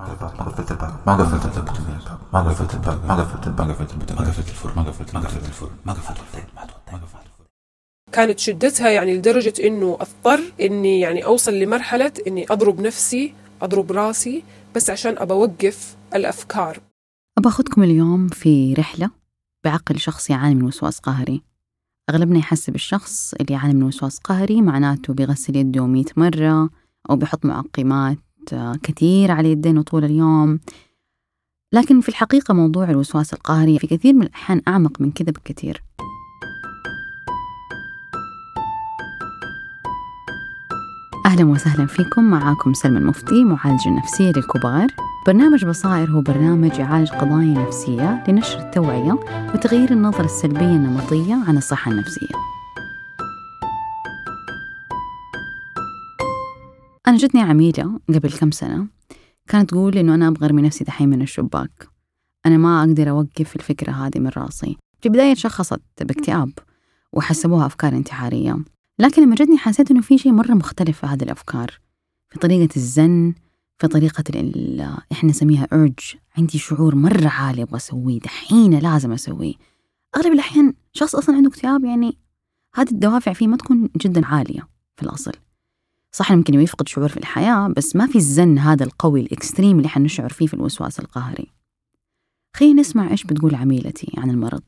ما قفلت الباب ما قفلت الباب ما قفلت الباب ما قفلت الباب ما قفلت الباب ما قفلت الفرن ما قفلت ما قفلت الفرن ما قفلت ما قفلت كانت شدتها يعني لدرجة إنه أضطر إني يعني أوصل لمرحلة إني أضرب نفسي أضرب راسي بس عشان أبى أوقف الأفكار. أخذكم اليوم في رحلة بعقل شخص يعاني من وسواس قهري. أغلبنا يحسب الشخص اللي يعاني من وسواس قهري معناته بيغسل يده مئة مرة أو بيحط معقمات كثير على يدينه طول اليوم. لكن في الحقيقة موضوع الوسواس القهري في كثير من الأحيان أعمق من كذا بكثير. أهلا وسهلا فيكم. معاكم سلمى المفتي معالجة نفسية للكبار. برنامج بصائر هو برنامج يعالج قضايا نفسية لنشر التوعية وتغيير النظرة السلبية النمطية عن الصحة النفسية. جتني عميلة قبل كم سنة كانت تقول إنه أنا أبغى أرمي نفسي دحين من الشباك. أنا ما أقدر أوقف الفكرة هذه من راسي. في البداية شخصت باكتئاب وحسبوها أفكار انتحارية. لكن لما جتني حسيت إنه في شيء مرة مختلف في هذه الأفكار. في طريقة الزن في طريقة ال إحنا نسميها urge. عندي شعور مرة عالي أبغى أسويه دحين لازم أسويه. أغلب الأحيان شخص أصلا عنده اكتئاب يعني هذه الدوافع فيه ما تكون جدا عالية في الأصل. صح ممكن يفقد شعور في الحياة بس ما في الزن هذا القوي الإكستريم اللي حنشعر فيه في الوسواس القهري. خلينا نسمع إيش بتقول عميلتي عن المرض.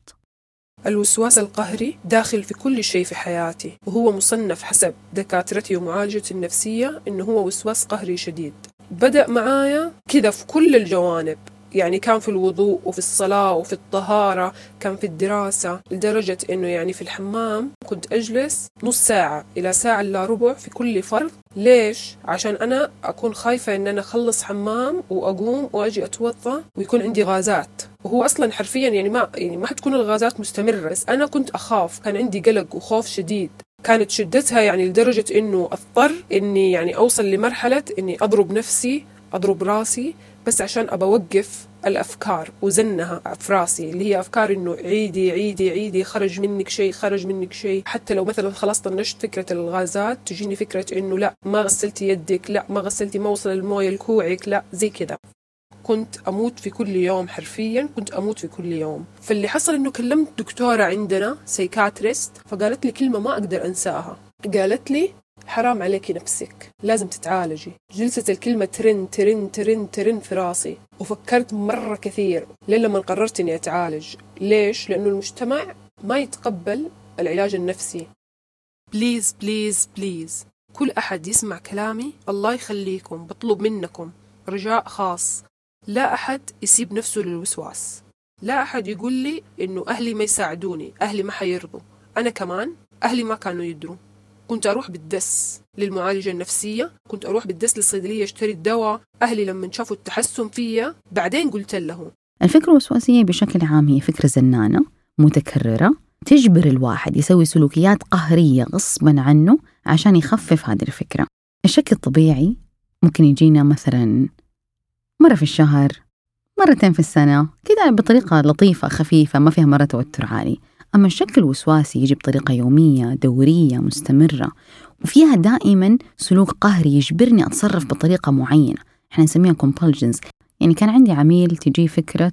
الوسواس القهري داخل في كل شيء في حياتي وهو مصنف حسب دكاترتي ومعالجتي النفسية إنه هو وسواس قهري شديد. بدأ معايا كذا في كل الجوانب. يعني كان في الوضوء وفي الصلاة وفي الطهارة كان في الدراسة لدرجة إنه يعني في الحمام كنت أجلس نص ساعة إلى ساعة إلا ربع في كل فرض ليش؟ عشان أنا أكون خايفة إن أنا أخلص حمام وأقوم وأجي أتوضأ ويكون عندي غازات. وهو أصلا حرفيا يعني ما يعني ما حتكون الغازات مستمرة. بس أنا كنت أخاف كان عندي قلق وخوف شديد. كانت شدتها يعني لدرجة إنه أضطر إني يعني أوصل لمرحلة إني أضرب نفسي أضرب راسي بس عشان أبى أوقف الأفكار وزنها في راسي اللي هي أفكار إنه عيدي عيدي عيدي خرج منك شيء خرج منك شيء. حتى لو مثلا خلاص طنشت فكرة الغازات تجيني فكرة إنه لا ما غسلتي يدك لا ما غسلتي ما وصل الموية لكوعك لا زي كذا. كنت أموت في كل يوم حرفيا كنت أموت في كل يوم. فاللي حصل إنه كلمت دكتورة عندنا سيكاتريست فقالت لي كلمة ما أقدر أنساها. قالت لي حرام عليكي نفسك. لازم تتعالجي. جلست الكلمة ترن ترن ترن ترن في راسي. وفكرت مرة كثير لين لما قررت إني أتعالج. ليش؟ لأنه المجتمع ما يتقبل العلاج النفسي. please please please كل أحد يسمع كلامي الله يخليكم بطلب منكم رجاء خاص. لا أحد يسيب نفسه للوسواس. لا أحد يقول لي إنه أهلي ما يساعدوني أهلي ما حيرضوا. أنا كمان أهلي ما كانوا يدروا. كنت أروح بالدس للمعالجة النفسية كنت أروح بالدس للصيدلية أشتري الدواء أهلي لما شافوا التحسن فيا بعدين قلت لهم الفكرة الوسواسية بشكل عام هي فكرة زنانة متكررة تجبر الواحد يسوي سلوكيات قهرية غصبا عنه عشان يخفف هذه الفكرة. الشك الطبيعي ممكن يجينا مثلا مرة في الشهر مرتين في السنة كده بطريقة لطيفة خفيفة ما فيها مرة توتر عالي. أما الشك الوسواسي يجي بطريقة يومية دورية مستمرة وفيها دائما سلوك قهري يجبرني أتصرف بطريقة معينة. إحنا نسميها compulsions. يعني كان عندي عميل تجي فكرة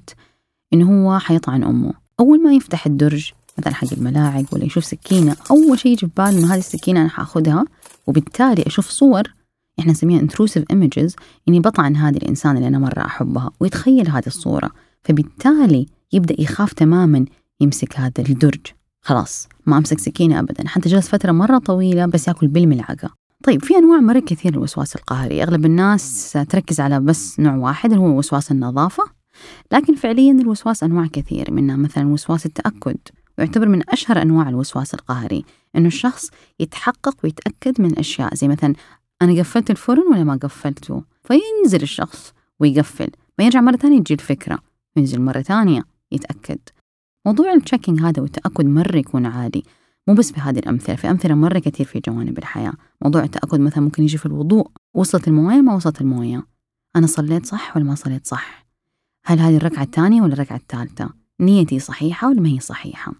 إنه هو حيطعن أمه. أول ما يفتح الدرج مثلا حق الملاعق ولا يشوف سكينة أول شيء يجي في باله إنه هذه السكينة أنا حأخذها وبالتالي أشوف صور إحنا نسميها intrusive images إني بطعن هذه الإنسان اللي أنا مرة أحبها ويتخيل هذه الصورة. فبالتالي يبدأ يخاف تماما يمسك هذا الدرج. خلاص ما أمسك سكينة ابدا. حتى جلس فترة مرة طويلة بس يأكل بالملعقة. طيب في أنواع مرة كثير للوسواس القهري. أغلب الناس تركز على بس نوع واحد اللي هو وسواس النظافة. لكن فعليا الوسواس أنواع كثير منها مثلا وسواس التأكد. ويعتبر من أشهر أنواع الوسواس القهري إنه الشخص يتحقق ويتأكد من أشياء. زي مثلا أنا قفلت الفرن ولا ما قفلته؟ فينزل الشخص ويقفل. ما يرجع مرة ثانية تجي الفكرة. ينزل مرة ثانية يتأكد. موضوع التشيكينج هذا والتأكد مرة يكون عادي. مو بس بهذه الأمثلة في أمثلة مرة كثير في جوانب الحياة. موضوع التأكد مثلا ممكن يجي في الوضوء. وصلت الموية ما وصلت الموية. أنا صليت صح ولا ما صليت صح؟ هل هذه الركعة الثانية ولا الركعة الثالثة؟ نيتي صحيحة ولا ما هي صحيحة؟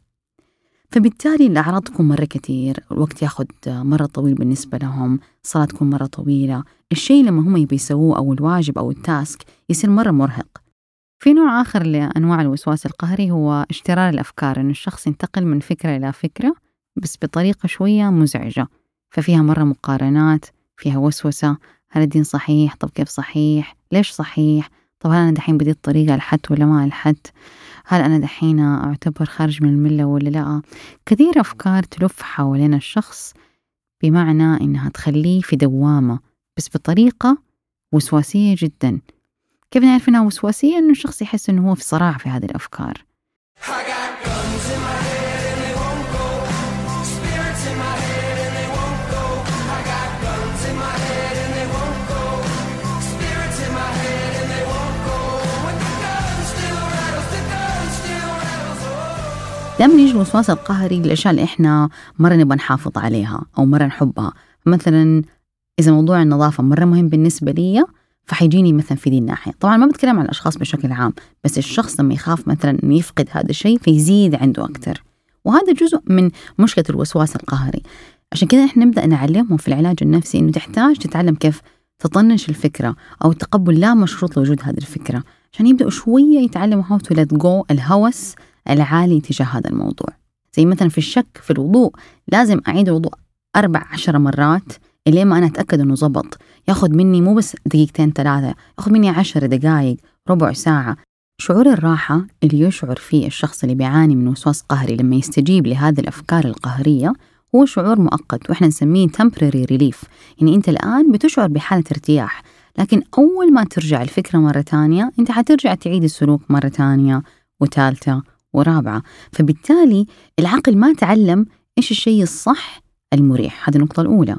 فبالتالي الأعراض تكون مرة كتير الوقت ياخد مرة طويل بالنسبة لهم الصلاة تكون مرة طويلة. الشيء لما هم يبي يسووه أو الواجب أو التاسك يصير مرة مرهق. في نوع آخر لأنواع الوسواس القهري هو اشترار الأفكار إنه الشخص ينتقل من فكرة إلى فكرة بس بطريقة شوية مزعجة ففيها مرة مقارنات فيها وسوسة هل الدين صحيح؟ طب كيف صحيح؟ ليش صحيح؟ طب هل أنا دحين بديت طريقة الحت ولا ما الحت؟ هل أنا دحين أعتبر خارج من الملة ولا لا؟ كثير أفكار تلف حوالين الشخص بمعنى إنها تخليه في دوامة بس بطريقة وسواسية جدا. كيف نعرف إنها وسواسية؟ إنه الشخص يحس إنه هو في صراع في هذه الأفكار دائما يجي الوسواس القهري للأشياء اللي إحنا مرة نبغى نحافظ عليها أو مرة نحبها مثلا إذا موضوع النظافة مرة مهم بالنسبة لي فحيجيني مثلا في دي الناحية. طبعا ما بتكلم عن الأشخاص بشكل عام بس الشخص لما يخاف مثلا إنه يفقد هذا الشيء فيزيد عنده أكثر. وهذا جزء من مشكلة الوسواس القهري. عشان كذا إحنا نبدأ نعلمهم في العلاج النفسي إنه تحتاج تتعلم كيف تطنش الفكرة أو تقبل لا مشروط لوجود هذه الفكرة. عشان يبدأوا شوية يتعلموا how to let go الهوس العالي تجاه هذا الموضوع. زي مثلا في الشك في الوضوء لازم أعيد الوضوء أربع عشر مرات إلين ما أنا أتأكد إنه زبط ياخذ مني مو بس دقيقتين ثلاثة ياخذ مني عشر دقائق ربع ساعة. شعور الراحة اللي يشعر فيه الشخص اللي بيعاني من وسواس قهري لما يستجيب لهذه الأفكار القهرية هو شعور مؤقت وإحنا نسميه temporary relief. يعني أنت الآن بتشعر بحالة ارتياح لكن أول ما ترجع الفكرة مرة تانية أنت حترجع تعيد السلوك مرة تانية وثالثة ورابعة. فبالتالي العقل ما تعلم إيش الشيء الصح المريح. هذه النقطة الأولى.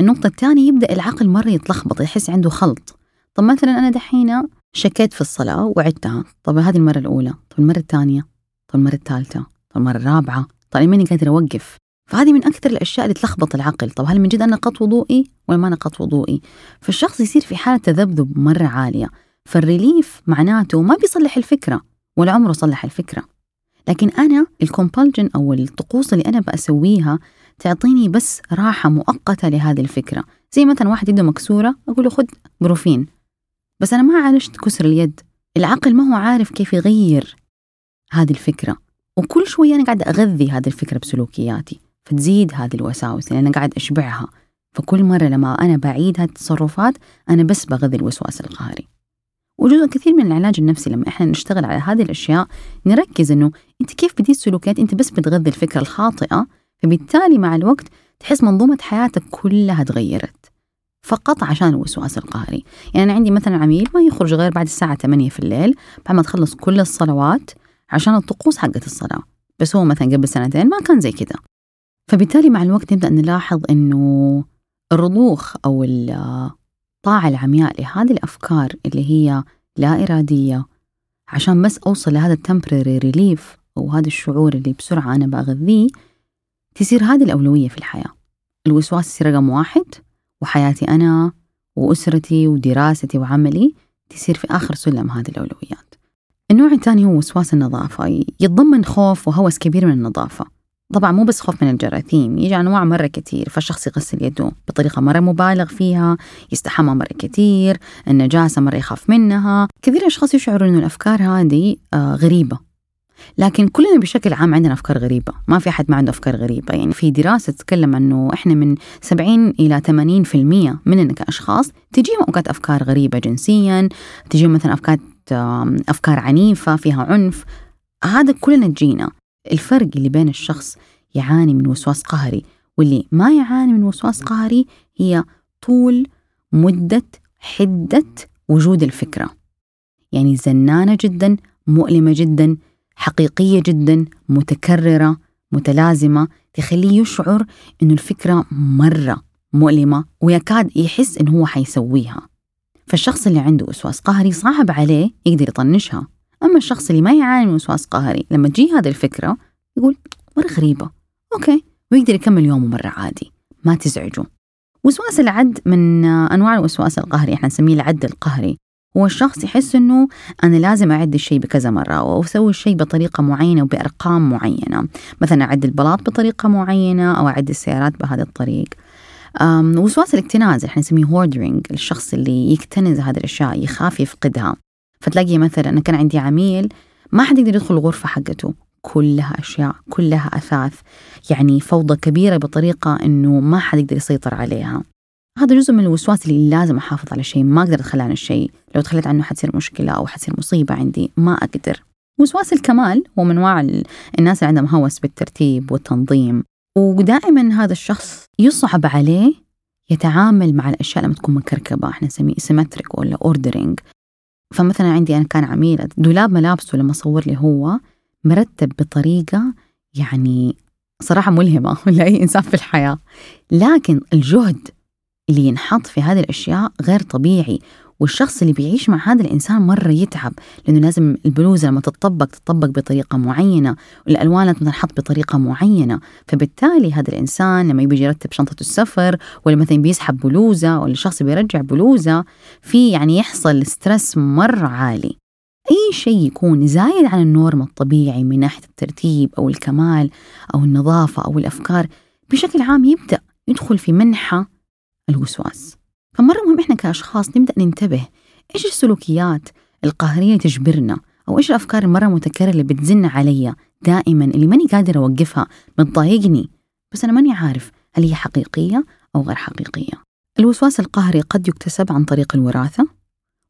النقطة الثانية يبدأ العقل مرة يتلخبط يحس عنده خلط. طب مثلا أنا دحين شكيت في الصلاة وعدتها طب هذه المرة الأولى طب المرة الثانية طب المرة الثالثة طب المرة الرابعة طيب ماني قادر أوقف. فهذه من أكثر الأشياء اللي تلخبط العقل. طب هل من جد أنا نقضت وضوئي ولا ما نقضت وضوئي؟ فالشخص يصير في حالة تذبذب مرة عالية. فال relief معناته ما بيصلح الفكرة ولا عمره صلح الفكرة. لكن أنا ال compulsion أو الطقوس اللي أنا بأسويها تعطيني بس راحة مؤقتة لهذه الفكرة. زي مثلا واحد يده مكسورة أقول له خد بروفين. بس أنا ما عالجت كسر اليد. العقل ما هو عارف كيف يغير هذه الفكرة. وكل شوية أنا قاعدة أغذي هذه الفكرة بسلوكياتي فتزيد هذه الوساوس لأن أنا قاعد أشبعها. فكل مرة لما أنا بعيد هذه التصرفات أنا بس بغذي الوسواس القهري. وجزء كثير من العلاج النفسي لما إحنا نشتغل على هذه الأشياء نركز إنه أنت كيف بديت سلوكيات؟ أنت بس بتغذي الفكرة الخاطئة فبالتالي مع الوقت تحس منظومة حياتك كلها تغيرت. فقط عشان الوسواس القهري. يعني أنا عندي مثلا عميل ما يخرج غير بعد الساعة 8 في الليل بعد ما تخلص كل الصلوات عشان الطقوس حقت الصلاة. بس هو مثلا قبل سنتين ما كان زي كده فبالتالي مع الوقت نبدأ نلاحظ إنه الرضوخ أو الطاعة العمياء لهذه الأفكار اللي هي لا إرادية عشان بس أوصل لهذا التمبرري ريليف أو هذا الشعور اللي بسرعة أنا بغذيه تصير هذه الأولوية في الحياة. الوسواس يصير رقم واحد وحياتي أنا وأسرتي ودراستي وعملي تصير في آخر سلم هذه الأولويات. النوع الثاني هو وسواس النظافة. يتضمن خوف وهوس كبير من النظافة. طبعا مو بس خوف من الجراثيم يجي أنواع مرة كتير فالشخص يغسل يده بطريقة مرة مبالغ فيها يستحمى مرة كتير النجاسة مرة يخاف منها. كثير أشخاص يشعروا أنه الأفكار هذه آه غريبة. لكن كلنا بشكل عام عندنا أفكار غريبة. ما في أحد ما عنده أفكار غريبة. يعني في دراسة تتكلم أنه إحنا من 70 إلى 80% مننا كأشخاص تجيهم أوقات أفكار غريبة جنسيا تجيهم مثلا أفكار أفكار عنيفة فيها عنف. هذا كلنا تجينا الفرق اللي بين الشخص يعاني من وسواس قهري واللي ما يعاني من وسواس قهري هي طول مدة حدة وجود الفكرة. يعني زنانة جدا مؤلمة جدا حقيقية جدا متكررة متلازمة تخليه يشعر إنه الفكرة مرة مؤلمة ويكاد يحس إنه هو حيسويها. فالشخص اللي عنده وسواس قهري صعب عليه يقدر يطنشها. أما الشخص اللي ما يعاني من وسواس قهري لما تجي هذه الفكرة يقول مرة غريبة okay. ويقدر يكمل يومه مرة عادي. ما تزعجه. وسواس العد من أنواع الوسواس القهري إحنا نسميه العد القهري. هو الشخص يحس إنه أنا لازم أعد الشيء بكذا مرة أو أسوي الشيء بطريقة معينة وبأرقام معينة. مثلا أعد البلاط بطريقة معينة أو أعد السيارات بهذا الطريق. وسواس الاكتناز إحنا نسميه hoarding الشخص اللي يكتنز هذه الأشياء يخاف يفقدها. فتلاقي مثلا أنا كان عندي عميل ما حد يقدر يدخل الغرفة حقته. كلها أشياء كلها أثاث. يعني فوضى كبيرة بطريقة إنه ما حد يقدر يسيطر عليها. هذا جزء من الوسواس اللي لازم أحافظ على شيء ما أقدر أتخلى عن الشيء. لو تخليت عنه حتصير مشكلة أو حتصير مصيبة عندي ما أقدر. وسواس الكمال هو من انواع ال- الناس اللي عندهم هوس بالترتيب والتنظيم. ودائما هذا الشخص يصعب عليه يتعامل مع الأشياء لما تكون مكركبة. إحنا نسميه symmetric ولا ordering فمثلا عندي أنا كان عميل دولاب ملابسه لما صور لي هو مرتب بطريقة يعني صراحة ملهمة لأي إنسان في الحياة. لكن الجهد اللي ينحط في هذه الأشياء غير طبيعي والشخص اللي بيعيش مع هذا الإنسان مرة يتعب لأنه لازم البلوزة لما تطبق تطبق بطريقة معينة والألوان لازم تنحط بطريقة معينة فبالتالي هذا الإنسان لما يبي يرتب شنطة السفر ولا مثلا بيسحب بلوزة ولا الشخص بيرجع بلوزة في يعني يحصل stress مرة عالي. أي شيء يكون زايد عن ال norm الطبيعي من ناحية الترتيب أو الكمال أو النظافة أو الأفكار بشكل عام يبدأ يدخل في منحى الوسواس. فمرة مهم إحنا كأشخاص نبدأ ننتبه إيش السلوكيات القهرية تجبرنا أو إيش الأفكار المرة متكررة اللي بتزن علي دائما اللي ماني قادر أوقفها بتضايقني؟ بس أنا ماني عارف هل هي حقيقية أو غير حقيقية. الوسواس القهري قد يكتسب عن طريق الوراثة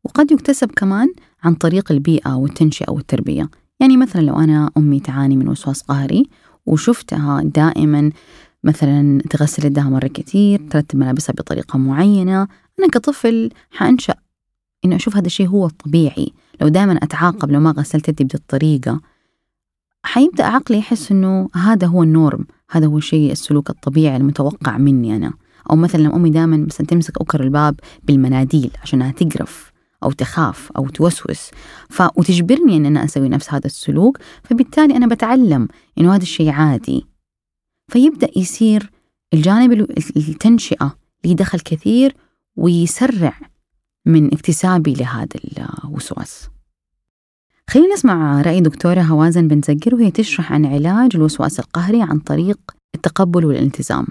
وقد يكتسب كمان عن طريق البيئة والتنشئة والتربية. يعني مثلا لو أنا أمي تعاني من وسواس قهري وشفتها دائما مثلا تغسل يدها مرة كثير ترتب ملابسها بطريقة معينة. أنا كطفل حأنشأ إنه أشوف هذا الشيء هو الطبيعي لو دائما أتعاقب لو ما غسلت يدي بهذه الطريقة حيبدأ عقلي يحس إنه هذا هو النورم. هذا هو الشيء السلوك الطبيعي المتوقع مني أنا. أو مثلا لما أمي دائما مثلا تمسك أكر الباب بالمناديل عشانها تقرف أو تخاف أو توسوس. ف... وتجبرني إن أنا أسوي نفس هذا السلوك. فبالتالي أنا بتعلم إنه هذا الشيء عادي. فيبدأ يصير الجانب ال- التنشئة ليه دخل كثير ويسرع من اكتسابي لهذا الوسواس. خلينا نسمع رأي دكتورة هوازن بن زقر وهي تشرح عن علاج الوسواس القهري عن طريق التقبل والالتزام.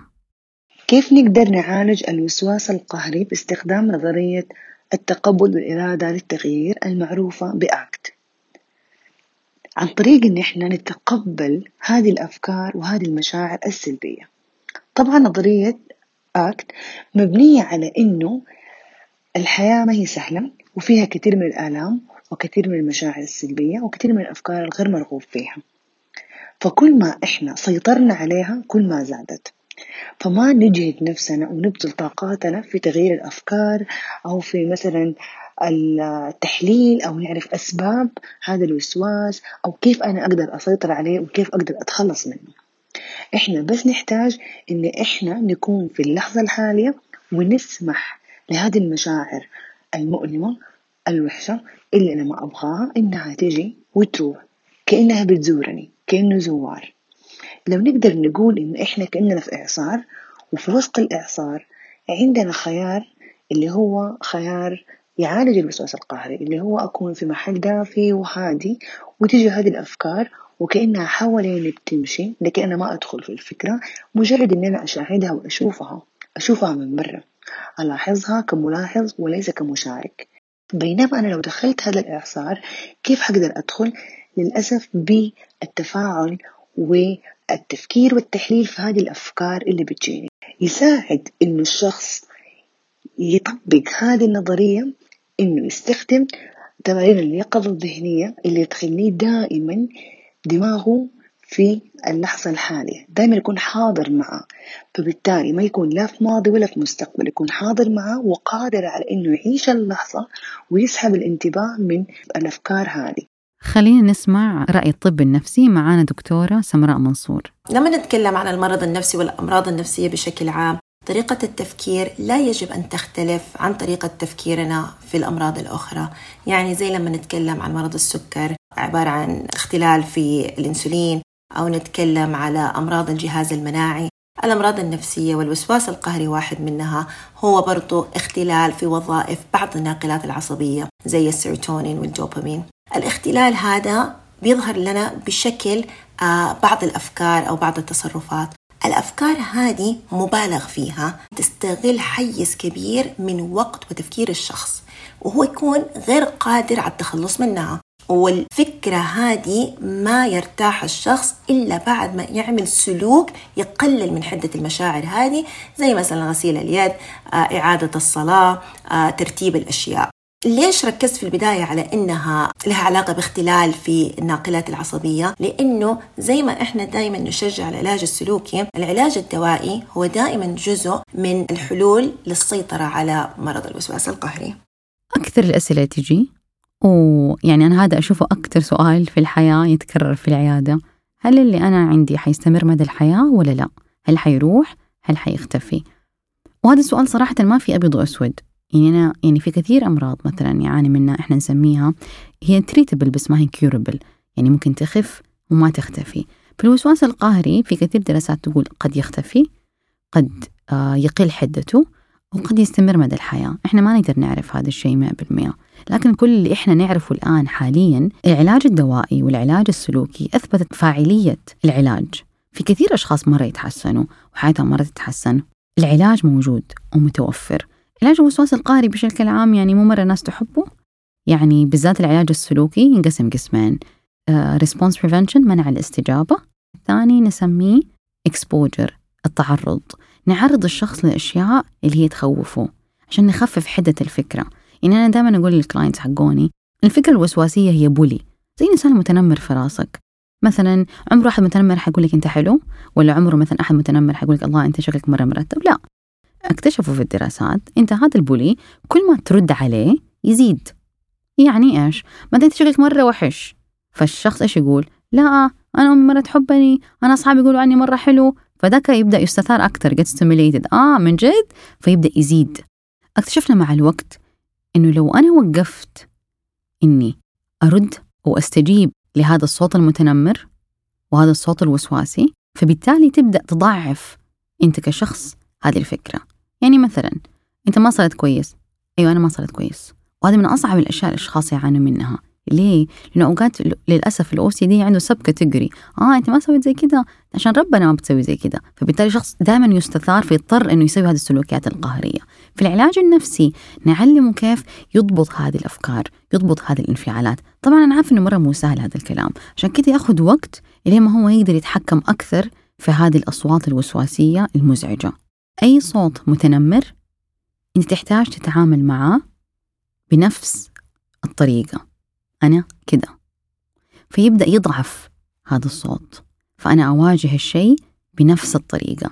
كيف نقدر نعالج الوسواس القهري باستخدام نظرية التقبل والإرادة للتغيير المعروفة بأكت عن طريق إن إحنا نتقبل هذه الأفكار وهذه المشاعر السلبية. طبعا نظرية أكت مبنية على إنه الحياة ما هي سهلة وفيها كثير من الآلام وكثير من المشاعر السلبية وكثير من الأفكار الغير مرغوب فيها. فكل ما إحنا سيطرنا عليها كل ما زادت. فما نجهد نفسنا ونبذل طاقاتنا في تغيير الأفكار أو في مثلا التحليل أو نعرف أسباب هذا الوسواس أو كيف أنا أقدر أسيطر عليه وكيف أقدر أتخلص منه. إحنا بس نحتاج إن إحنا نكون في اللحظة الحالية ونسمح لهذه المشاعر المؤلمة الوحشة اللي أنا ما أبغاها إنها تجي وتروح كأنها بتزورني كأنه زوار. لو نقدر نقول إن إحنا كأننا في إعصار وفي وسط الإعصار عندنا خيار اللي هو خيار يعالج الوسواس القهري اللي هو أكون في محل دافي وهادي وتجي هذه الأفكار وكأنها حواليني بتمشي لكن أنا ما أدخل في الفكرة مجرد إن أنا أشاهدها وأشوفها أشوفها من برا. ألاحظها كملاحظ وليس كمشارك. بينما أنا لو دخلت هذا الإعصار كيف حقدر أدخل؟ للأسف بالتفاعل والتفكير والتحليل في هذه الأفكار اللي بتجيني. يساعد إنه الشخص يطبق هذه النظرية إنه يستخدم تمارين اليقظة الذهنية اللي تخليه دائما دماغه في اللحظة الحالية دائما يكون حاضر معه. فبالتالي ما يكون لا في ماضي ولا في مستقبل يكون حاضر معه وقادر على إنه يعيش اللحظة ويسحب الانتباه من الأفكار هذه. خلينا نسمع رأي الطب النفسي. معانا دكتورة سمراء منصور. لما نتكلم عن المرض النفسي والأمراض النفسية بشكل عام طريقة التفكير لا يجب أن تختلف عن طريقة تفكيرنا في الأمراض الأخرى. يعني زي لما نتكلم عن مرض السكر عبارة عن اختلال في الأنسولين أو نتكلم على أمراض الجهاز المناعي. الأمراض النفسية والوسواس القهري واحد منها هو برضو اختلال في وظائف بعض الناقلات العصبية زي السيروتونين والدوبامين. الاختلال هذا بيظهر لنا بشكل آه، بعض الأفكار أو بعض التصرفات. الأفكار هذه مبالغ فيها تستغل حيز كبير من وقت وتفكير الشخص وهو يكون غير قادر على التخلص منها. والفكرة هذه ما يرتاح الشخص إلا بعد ما يعمل سلوك يقلل من حدة المشاعر هذه زي مثلا غسيل اليد آه، إعادة الصلاة آه، ترتيب الأشياء. ليش ركزت في البداية على إنها لها علاقة باختلال في الناقلات العصبية؟ لأنه زي ما إحنا دائما نشجع العلاج السلوكي، العلاج الدوائي هو دائما جزء من الحلول للسيطرة على مرض الوسواس القهري. أكثر الأسئلة تجي ويعني أنا هذا أشوفه أكثر سؤال في الحياة يتكرر في العيادة هل اللي أنا عندي حيستمر مدى الحياة ولا لا؟ هل حيروح؟ هل حيختفي؟ وهذا السؤال صراحة ما في أبيض وأسود يعني أنا يعني في كثير أمراض مثلا يعاني منها إحنا نسميها هي treatable بس ما هي curable يعني ممكن تخف وما تختفي. في الوسواس القهري في كثير دراسات تقول قد يختفي قد آه، يقل حدته وقد يستمر مدى الحياة. إحنا ما نقدر نعرف هذا الشيء مئة بالمئة لكن كل اللي إحنا نعرفه الآن حاليا العلاج الدوائي والعلاج السلوكي أثبتت فاعلية العلاج. في كثير أشخاص مرة يتحسنوا وحياتهم مرة تتحسن. العلاج موجود ومتوفر. علاج الوسواس القهري بشكل عام يعني مو مرة الناس تحبه. يعني بالذات العلاج السلوكي ينقسم قسمين. response uh, prevention منع الاستجابة. الثاني نسميه exposure التعرض. نعرض الشخص للأشياء اللي هي تخوفه عشان نخفف حدة الفكرة. يعني أنا دائما أقول للكلاينتس حقوني الفكرة الوسواسية هي بولي. زي الإنسان المتنمر في راسك. مثلا عمره أحد متنمر حيقول لك أنت حلو ولا عمره مثلا أحد متنمر حيقول لك الله أنت شكلك مرة مرتب. لا. اكتشفوا في الدراسات أنت هذا البولي كل ما ترد عليه يزيد يعني إيش؟ ما أنت شكلك مرة وحش فالشخص إيش يقول؟ لا أنا أمي مرة تحبني أنا أصحابي يقولوا عني مرة حلو فذاك يبدأ يستثار أكثر get stimulated آه من جد فيبدأ يزيد اكتشفنا مع الوقت إنه لو أنا وقفت إني أرد وأستجيب لهذا الصوت المتنمر وهذا الصوت الوسواسي فبالتالي تبدأ تضاعف أنت كشخص هذه الفكرة. يعني مثلا أنت ما صرت كويس. أيوة أنا ما صرت كويس. وهذا من أصعب الأشياء الأشخاص يعانوا منها. ليه؟ لأنه أوقات للأسف ال OCD عنده subcategory آه أنت ما سويت زي كذا عشان ربنا ما بتسوي زي كذا فبالتالي شخص دائما يستثار فيضطر إنه يسوي هذه السلوكيات القهرية. في العلاج النفسي نعلمه كيف يضبط هذه الأفكار يضبط هذه الانفعالات. طبعا أنا عارف إنه مرة مو سهل هذا الكلام. عشان كذا ياخذ وقت لين ما هو يقدر يتحكم أكثر في هذه الأصوات الوسواسية المزعجة. أي صوت متنمر أنت تحتاج تتعامل معاه بنفس الطريقة. أنا كده. فيبدأ يضعف هذا الصوت. فأنا أواجه الشيء بنفس الطريقة.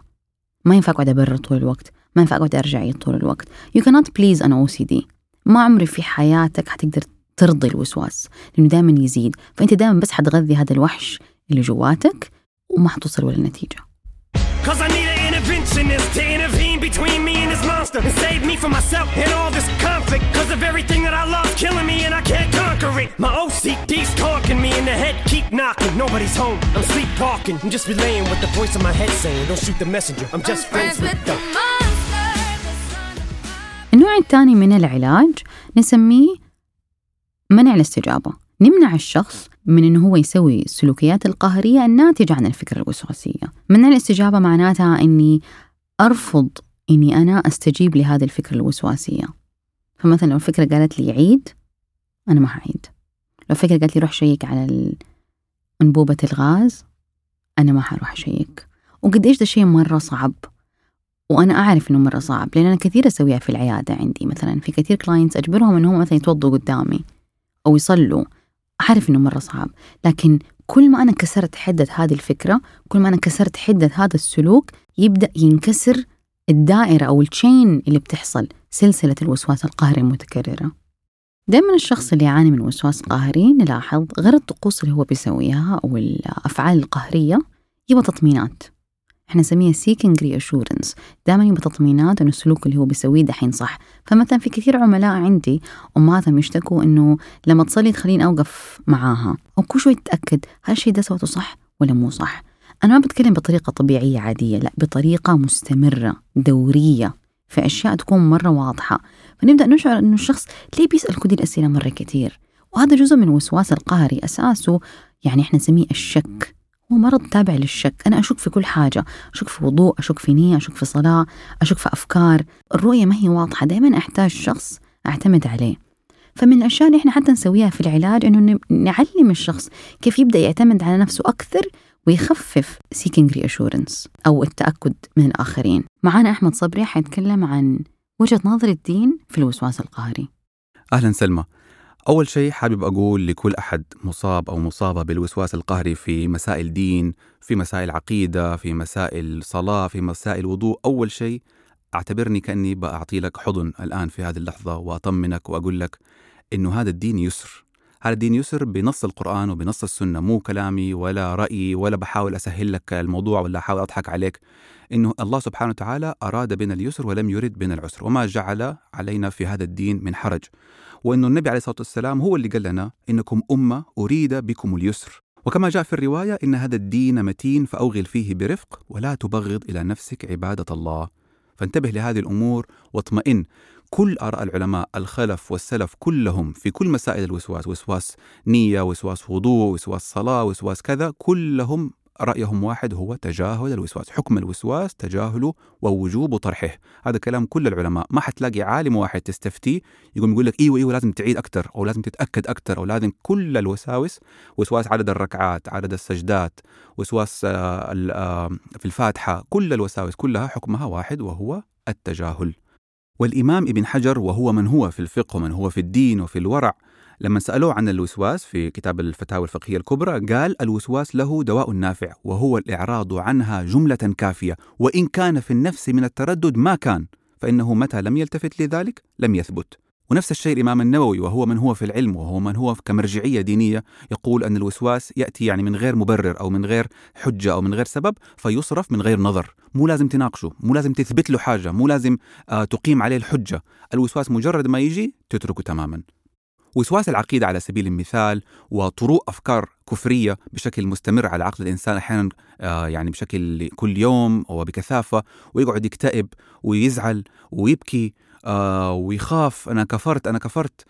ما ينفع أقعد أبرر طول الوقت. ما ينفع أقعد أرجع طول الوقت. You cannot please an OCD ما عمري في حياتك حتقدر ترضي الوسواس لأنه دائما يزيد. فأنت دائما بس حتغذي هذا الوحش اللي جواتك وما حتوصل ولا نتيجة. Monster and save me from myself and all this conflict. Cause of everything that I love killing me and I can't conquer it. My OCD's talking me in the head, keep knocking. Nobody's home, I'm sleepwalking. I'm just relaying what the voice in my head saying. Don't shoot the messenger, I'm just I'm friends, friends with the النوع الثاني من العلاج نسميه منع الاستجابة نمنع الشخص من انه هو يسوي السلوكيات القهريه الناتجه عن الفكرة الوسواسيه منع الاستجابه معناتها اني ارفض إني أنا أستجيب لهذه الفكرة الوسواسية. فمثلا لو الفكرة قالت لي عيد أنا ما حعيد لو فكرة قالت لي روح شيك على أنبوبة الغاز أنا ما حروح أشيك. وقد إيش ده شيء مرة صعب؟ وأنا أعرف إنه مرة صعب لأن أنا كثير أسويها في العيادة عندي مثلا. في كثير كلاينتس أجبرهم إنهم مثلا يتوضوا قدامي أو يصلوا. أعرف إنه مرة صعب. لكن كل ما أنا كسرت حدة هذه الفكرة كل ما أنا كسرت حدة هذا السلوك يبدأ ينكسر الدائرة أو التشين اللي بتحصل سلسلة الوسواس القهري المتكررة. دائما الشخص اللي يعاني من وسواس قهري نلاحظ غير الطقوس اللي هو بيسويها أو الأفعال القهرية يبغى تطمينات. إحنا نسميها seeking reassurance. دائما يبغى تطمينات إنه السلوك اللي هو بيسويه دحين صح. فمثلا في كثير عملاء عندي أمهاتهم يشتكوا إنه لما تصلي تخليني أوقف معاها. أو كل شوي تتأكد هل الشيء ده سوته صح ولا مو صح. أنا ما بتكلم بطريقة طبيعية عادية لا بطريقة مستمرة دورية في أشياء تكون مرة واضحة. فنبدأ نشعر أنه الشخص ليه بيسأل كل الأسئلة مرة كتير. وهذا جزء من الوسواس القهري أساسه يعني إحنا نسميه الشك. هو مرض تابع للشك. أنا أشك في كل حاجة أشك في وضوء أشك في نية أشك في صلاة أشك في أفكار. الرؤية ما هي واضحة دائما أحتاج شخص أعتمد عليه. فمن الأشياء اللي إحنا حتى نسويها في العلاج إنه نعلم الشخص كيف يبدأ يعتمد على نفسه أكثر ويخفف seeking reassurance أو التأكد من الآخرين. معنا أحمد صبري حيتكلم عن وجهة نظر الدين في الوسواس القهري. أهلا سلمى. أول شيء حابب أقول لكل أحد مصاب أو مصابة بالوسواس القهري في مسائل دين في مسائل عقيدة في مسائل صلاة في مسائل وضوء. أول شيء أعتبرني كأني بأعطي لك حضن الآن في هذه اللحظة وأطمنك وأقول لك إنه هذا الدين يسر. هذا الدين يسر بنص القرآن وبنص السنة. مو كلامي ولا رأيي ولا بحاول أسهل لك الموضوع ولا أحاول أضحك عليك. إنه الله سبحانه وتعالى أراد بنا اليسر ولم يرد بنا العسر وما جعل علينا في هذا الدين من حرج. وأنه النبي عليه الصلاة والسلام هو اللي قال لنا إنكم أمة أريد بكم اليسر. وكما جاء في الرواية إن هذا الدين متين فأوغل فيه برفق ولا تبغض إلى نفسك عبادة الله. فانتبه لهذه الأمور واطمئن. كل آراء العلماء الخلف والسلف كلهم في كل مسائل الوسواس وسواس نية وسواس وضوء وسواس صلاة وسواس كذا كلهم رأيهم واحد هو تجاهل الوسواس حكم الوسواس تجاهله ووجوب طرحه. هذا كلام كل العلماء. ما حتلاقي عالم واحد تستفتيه يقوم يقول لك إيوه إيوه لازم تعيد أكثر أو لازم تتأكد أكثر أو لازم كل الوساوس وسواس عدد الركعات عدد السجدات وسواس في الفاتحة كل الوساوس كلها حكمها واحد وهو التجاهل. والإمام ابن حجر وهو من هو في الفقه ومن هو في الدين وفي الورع لما سألوه عن الوسواس في كتاب الفتاوى الفقهية الكبرى قال الوسواس له دواء نافع وهو الإعراض عنها جملة كافية وإن كان في النفس من التردد ما كان فإنه متى لم يلتفت لذلك؟ لم يثبت. ونفس الشيء الإمام النووي وهو من هو في العلم وهو من هو كمرجعية دينية يقول أن الوسواس يأتي يعني من غير مبرر أو من غير حجة أو من غير سبب فيصرف من غير نظر. مو لازم تناقشه مو لازم تثبت له حاجة مو لازم آه تقيم عليه الحجة. الوسواس مجرد ما يجي تتركه تماما. وسواس العقيدة على سبيل المثال وطروء أفكار كفرية بشكل مستمر على عقل الإنسان أحيانا آه يعني بشكل كل يوم وبكثافة ويقعد يكتئب ويزعل ويبكي آه ويخاف أنا كفرت أنا كفرت.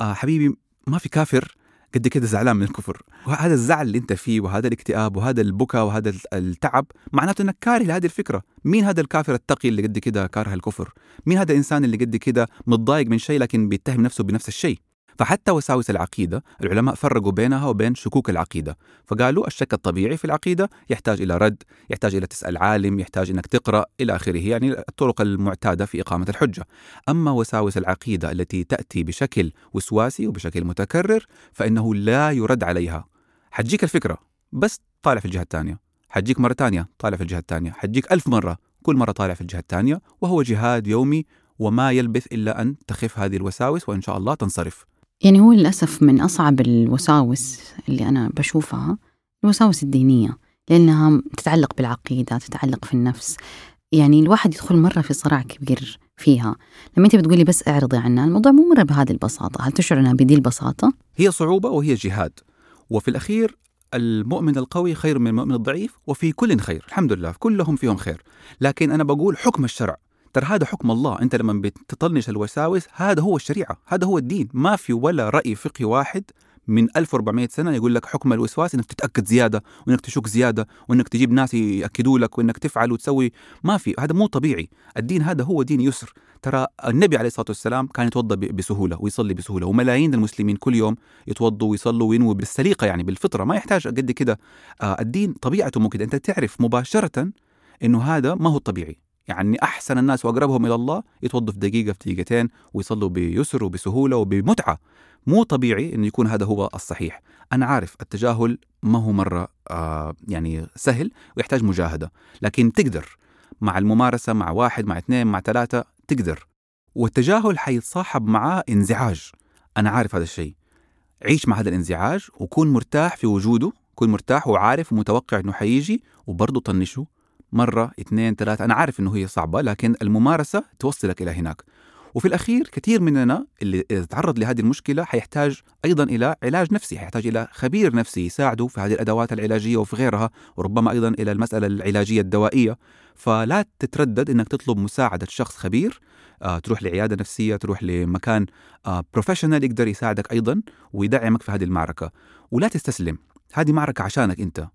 آه حبيبي ما في كافر قد كده زعلان من الكفر. وهذا الزعل اللي أنت فيه وهذا الاكتئاب وهذا البكاء وهذا التعب معناته أنك كاره لهذه الفكرة. مين هذا الكافر التقي اللي قد كده كاره الكفر؟ مين هذا الانسان اللي قد كده متضايق من شيء لكن بيتهم نفسه بنفس الشيء؟ فحتى وساوس العقيدة العلماء فرقوا بينها وبين شكوك العقيدة فقالوا الشك الطبيعي في العقيدة يحتاج إلى رد يحتاج إلى تسأل عالم يحتاج أنك تقرأ إلى آخره يعني الطرق المعتادة في إقامة الحجة. أما وساوس العقيدة التي تأتي بشكل وسواسي وبشكل متكرر فإنه لا يرد عليها. حتجيك الفكرة بس طالع في الجهة الثانية. حتجيك مرة ثانية طالع في الجهة الثانية. حتجيك ألف مرة كل مرة طالع في الجهة الثانية وهو جهاد يومي وما يلبث إلا أن تخف هذه الوساوس وإن شاء الله تنصرف. يعني هو للأسف من أصعب الوساوس اللي أنا بشوفها الوساوس الدينية لأنها تتعلق بالعقيدة تتعلق في النفس. يعني الواحد يدخل مرة في صراع كبير فيها. لما أنت بتقولي بس أعرضي عنها الموضوع مو مرة بهذه البساطة. هل تشعر أنها بدي البساطة؟ هي صعوبة وهي جهاد. وفي الأخير المؤمن القوي خير من المؤمن الضعيف وفي كل خير. الحمد لله كلهم فيهم خير. لكن أنا بقول حكم الشرع. ترى هذا حكم الله. أنت لما بتطنش الوساوس هذا هو الشريعة هذا هو الدين. ما في ولا رأي فقهي واحد من 1400 سنة يقول لك حكم الوسواس إنك تتأكد زيادة وإنك تشك زيادة وإنك تجيب ناس يأكدوا لك وإنك تفعل وتسوي. ما في هذا مو طبيعي. الدين هذا هو دين يسر. ترى النبي عليه الصلاة والسلام كان يتوضأ بسهولة ويصلي بسهولة وملايين المسلمين كل يوم يتوضوا ويصلوا وينووا بالسليقة يعني بالفطرة. ما يحتاج قد كده. آه الدين طبيعته مو كده. أنت تعرف مباشرة إنه هذا ما هو الطبيعي. يعني أحسن الناس وأقربهم إلى الله يتوضوا في دقيقة في دقيقتين ويصلوا بيسر وبسهولة وبمتعة. مو طبيعي أنه يكون هذا هو الصحيح. أنا عارف التجاهل ما هو مرة آه يعني سهل ويحتاج مجاهدة. لكن تقدر. مع الممارسة مع واحد مع اثنين مع ثلاثة تقدر. والتجاهل حيتصاحب معاه انزعاج. أنا عارف هذا الشيء. عيش مع هذا الانزعاج وكون مرتاح في وجوده كون مرتاح وعارف ومتوقع إنه حيجي وبرضه طنشه. مرة اثنين ثلاثة. أنا عارف أنه هي صعبة لكن الممارسة توصلك إلى هناك. وفي الأخير كثير مننا اللي تعرض لهذه المشكلة حيحتاج أيضا إلى علاج نفسي حيحتاج إلى خبير نفسي يساعده في هذه الأدوات العلاجية وفي غيرها وربما أيضا إلى المسألة العلاجية الدوائية. فلا تتردد أنك تطلب مساعدة شخص خبير آه، تروح لعيادة نفسية تروح لمكان بروفيشنال يقدر يساعدك أيضا ويدعمك في هذه المعركة. ولا تستسلم. هذه معركة عشانك أنت.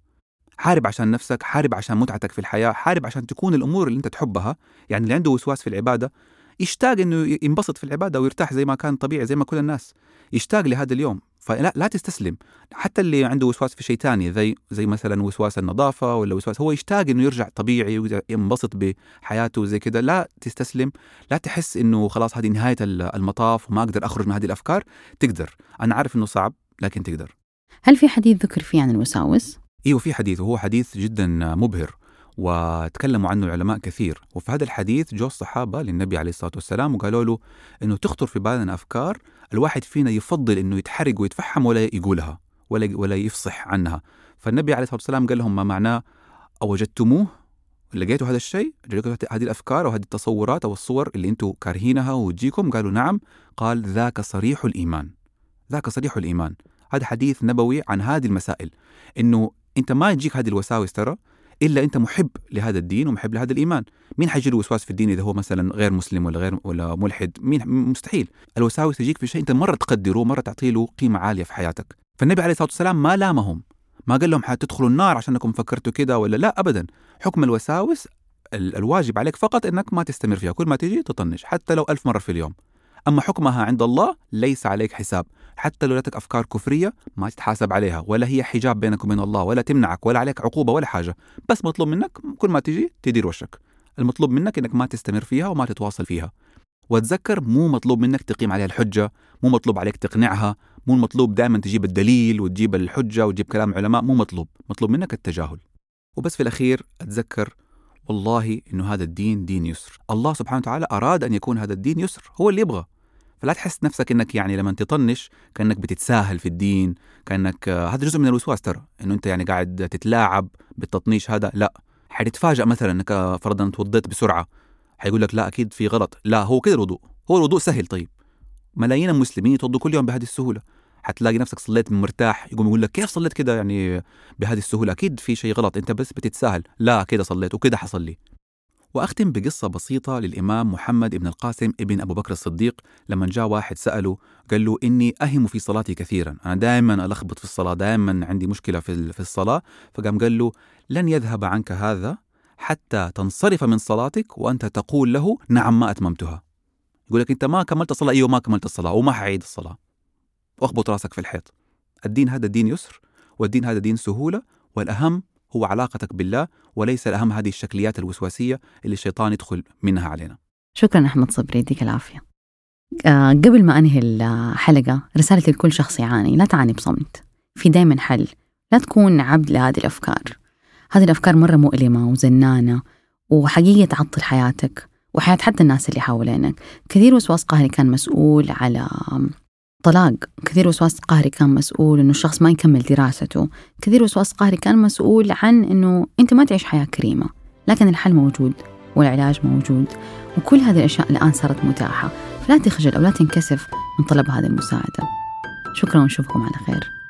حارب عشان نفسك حارب عشان متعتك في الحياة حارب عشان تكون الأمور اللي أنت تحبها. يعني اللي عنده وسواس في العبادة يشتاق إنه ينبسط في العبادة ويرتاح زي ما كان طبيعي زي ما كل الناس. يشتاق لهذا اليوم. فلا لا تستسلم. حتى اللي عنده وسواس في شيء ثاني زي زي مثلا وسواس النظافة ولا وسواس هو يشتاق إنه يرجع طبيعي وينبسط بحياته وزي كذا لا تستسلم. لا تحس إنه خلاص هذه نهاية المطاف وما أقدر أخرج من هذه الأفكار. تقدر. أنا عارف إنه صعب لكن تقدر. هل في حديث ذكر فيه عن الوساوس؟ أيوه في حديث وهو حديث جدا مبهر وتكلموا عنه العلماء كثير. وفي هذا الحديث جو الصحابة للنبي عليه الصلاة والسلام وقالوا له أنه تخطر في بالنا أفكار الواحد فينا يفضل أنه يتحرق ويتفحم ولا يقولها ولا ولا يفصح عنها. فالنبي عليه الصلاة والسلام قال لهم ما معناه؟ أوجدتموه؟ لقيتوا هذا الشيء؟ لقيتوا هذه الأفكار أو هذه التصورات أو الصور اللي أنتم كارهينها وتجيكم؟ قالوا نعم. قال ذاك صريح الإيمان. ذاك صريح الإيمان. هذا حديث نبوي عن هذه المسائل إنه انت ما يجيك هذه الوساوس ترى إلا انت محب لهذا الدين ومحب لهذا الإيمان. مين حيجي له وسواس في الدين إذا هو مثلا غير مسلم ولا غير ولا ملحد؟ مين؟ مستحيل. الوساوس تجيك في شيء انت مرة تقدره مره تعطي له قيمة عالية في حياتك. فالنبي عليه الصلاة والسلام ما لامهم. ما قال لهم حتدخلوا النار عشانكم فكرتوا كده ولا لا ابدا. حكم الوساوس الواجب عليك فقط إنك ما تستمر فيها. كل ما تجي تطنش حتى لو ألف مرة في اليوم. أما حكمها عند الله ليس عليك حساب. حتى لو جاتك أفكار كفرية ما تتحاسب عليها ولا هي حجاب بينك وبين الله ولا تمنعك ولا عليك عقوبة ولا حاجة. بس مطلوب منك كل ما تجي تدير وشك. المطلوب منك إنك ما تستمر فيها وما تتواصل فيها. وتذكر مو مطلوب منك تقيم عليها الحجة مو مطلوب عليك تقنعها مو مطلوب دائما تجيب الدليل وتجيب الحجة وتجيب كلام علماء مو مطلوب. مطلوب منك التجاهل. وبس في الأخير أتذكر والله إنه هذا الدين دين يسر. الله سبحانه وتعالى أراد أن يكون هذا الدين يسر هو اللي يبغى. فلا تحس نفسك إنك يعني لما تطنش كأنك بتتساهل في الدين كأنك آه، هذا جزء من الوسواس ترى إنه أنت يعني قاعد تتلاعب بالتطنيش هذا لا. حتتفاجئ مثلا إنك آه، فرضا توضيت بسرعة حيقول لك لا أكيد في غلط لا هو كده الوضوء هو الوضوء سهل طيب. ملايين المسلمين يتوضوا كل يوم بهذه السهولة. حتلاقي نفسك صليت مرتاح يقوم يقول لك كيف صليت كده يعني بهذه السهولة؟ أكيد في شيء غلط أنت بس بتتساهل لا كده صليت وكده حصل لي. وأختم بقصة بسيطة للإمام محمد بن القاسم ابن أبو بكر الصديق. لما جاء واحد سأله قال له إني أهم في صلاتي كثيرا أنا دائما ألخبط في الصلاة دائما عندي مشكلة في الصلاة. فقام قال له لن يذهب عنك هذا حتى تنصرف من صلاتك وأنت تقول له نعم ما أتممتها. يقول لك أنت ما كملت الصلاة. أيوه ما كملت الصلاة وما حعيد الصلاة. واخبط راسك في الحيط. الدين هذا دين يسر والدين هذا دين سهولة والأهم هو علاقتك بالله وليس الأهم هذه الشكليات الوسواسية اللي الشيطان يدخل منها علينا. شكرا أحمد صبري يديك العافية. آه قبل ما أنهي الحلقة رسالتي لكل شخص يعاني لا تعاني بصمت. في دايما حل. لا تكون عبد لهذه الأفكار. هذه الأفكار مرة مؤلمة وزنانة وحقيقة تعطل حياتك وحياة حتى الناس اللي حوالينك. كثير وسواس قهري كان مسؤول على طلاق. كثير وسواس قهري كان مسؤول إنه الشخص ما يكمل دراسته. كثير وسواس قهري كان مسؤول عن إنه أنت ما تعيش حياة كريمة لكن الحل موجود والعلاج موجود وكل هذه الأشياء الآن صارت متاحة. فلا تخجل أو لا تنكسف من طلب هذه المساعدة. شكرا ونشوفكم على خير.